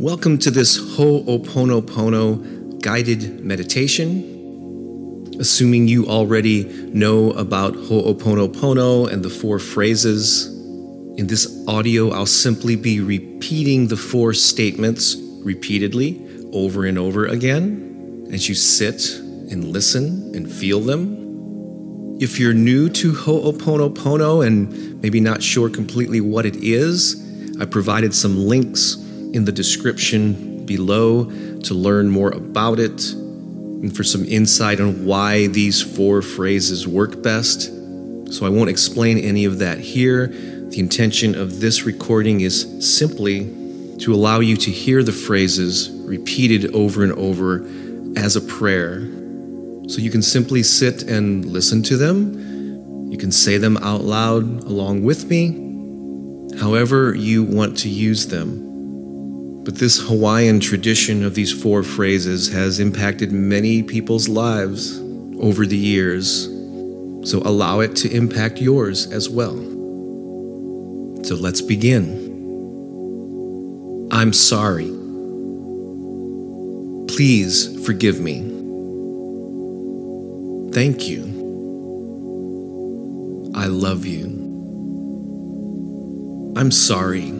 Welcome to this Ho'oponopono guided meditation. Assuming you already know about Ho'oponopono and the four phrases, in this audio I'll simply be repeating the four statements repeatedly over and over again as you sit and listen and feel them. If you're new to Ho'oponopono and maybe not sure completely what it is, I provided some links in the description below to learn more about it and for some insight on why these four phrases work best. So I won't explain any of that here. The intention of this recording is simply to allow you to hear the phrases repeated over and over as a prayer so you can simply sit and listen to them. You can say them out loud along with me, however you want to use them. But this Hawaiian tradition of these four phrases has impacted many people's lives over the years. So allow it to impact yours as well. So let's begin. I'm sorry. Please forgive me. Thank you. I love you. I'm sorry.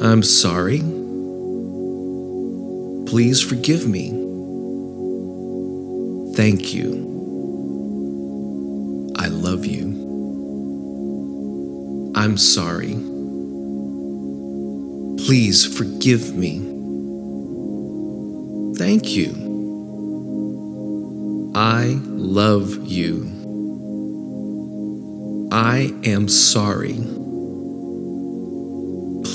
I'm sorry. Please forgive me. Thank you. I love you. I'm sorry. Please forgive me. Thank you. I love you. I am sorry.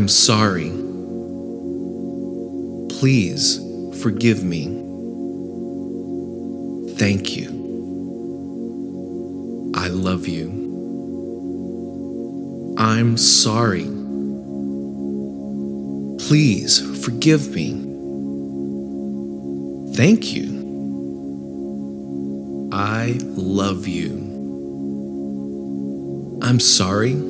I'm sorry. Please forgive me. Thank you. I love you. I'm sorry. Please forgive me. Thank you. I love you. I'm sorry.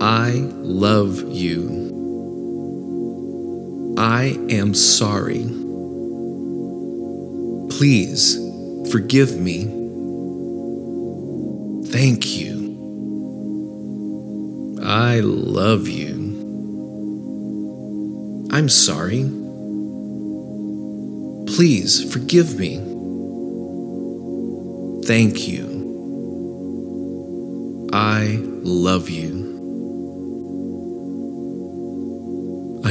I love you. I am sorry. Please forgive me. Thank you. I love you. I'm sorry. Please forgive me. Thank you. I love you.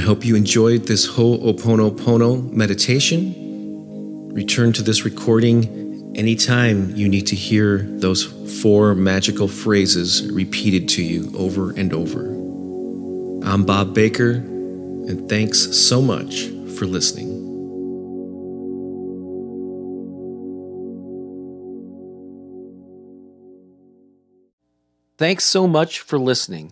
Hope you enjoyed this Ho'oponopono meditation. Return to this recording anytime you need to hear those four magical phrases repeated to you over and over. I'm Bob Baker, and thanks so much for listening. Thanks so much for listening.